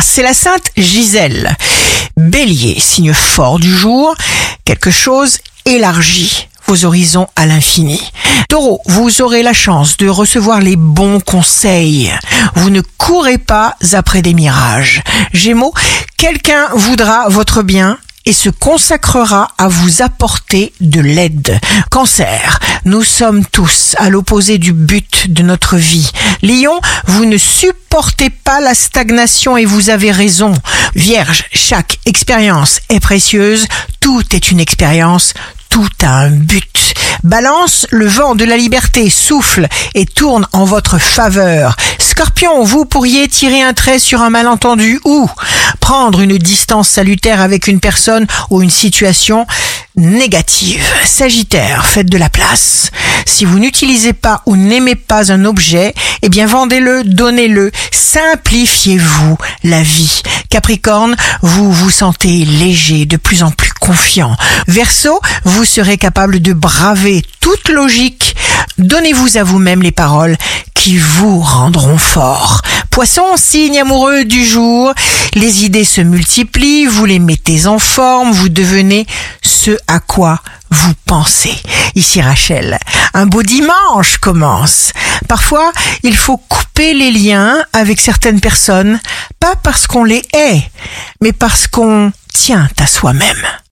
c'est la sainte Gisèle. Bélier, signe fort du jour, quelque chose élargi vos horizons à l'infini. Taureau, vous aurez la chance de recevoir les bons conseils. Vous ne courez pas après des mirages. Gémeaux, quelqu'un voudra votre bien et se consacrera à vous apporter de l'aide. Cancer, nous sommes tous à l'opposé du but de notre vie. Lion, vous ne supportez pas la stagnation et vous avez raison. Vierge, chaque expérience est précieuse, tout est une expérience, tout a un but. Balance, le vent de la liberté souffle et tourne en votre faveur. Scorpion, vous pourriez tirer un trait sur un malentendu ou prendre une distance salutaire avec une personne ou une situation négative. Sagittaire, faites de la place. Si vous n'utilisez pas ou n'aimez pas un objet, eh bien vendez-le, donnez-le, simplifiez-vous la vie. Capricorne, vous vous sentez léger, de plus en plus confiant. Verseau, vous serez capable de braver toute logique. Donnez-vous à vous-même les paroles qui vous rendront fort. Poisson, signe amoureux du jour, les idées se multiplient, vous les mettez en forme, vous devenez ce à quoi vous pensez. Ici Rachel, un beau dimanche commence. Parfois, il faut couper les liens avec certaines personnes, pas parce qu'on les hait, mais parce qu'on tient à soi-même.